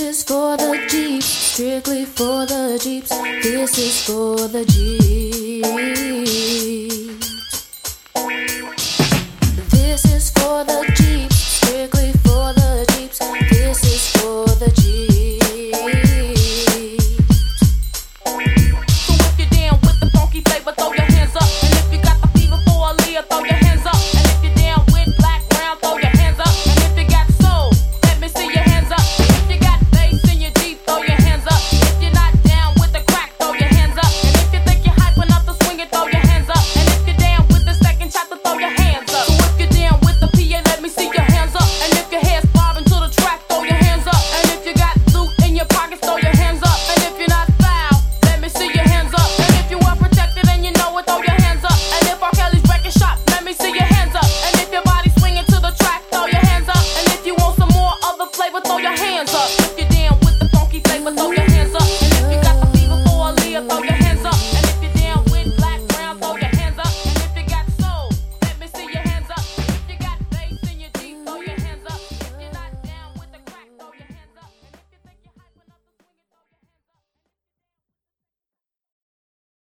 Is for the Jeeps, strictly for the Jeeps. This is for the Jeeps.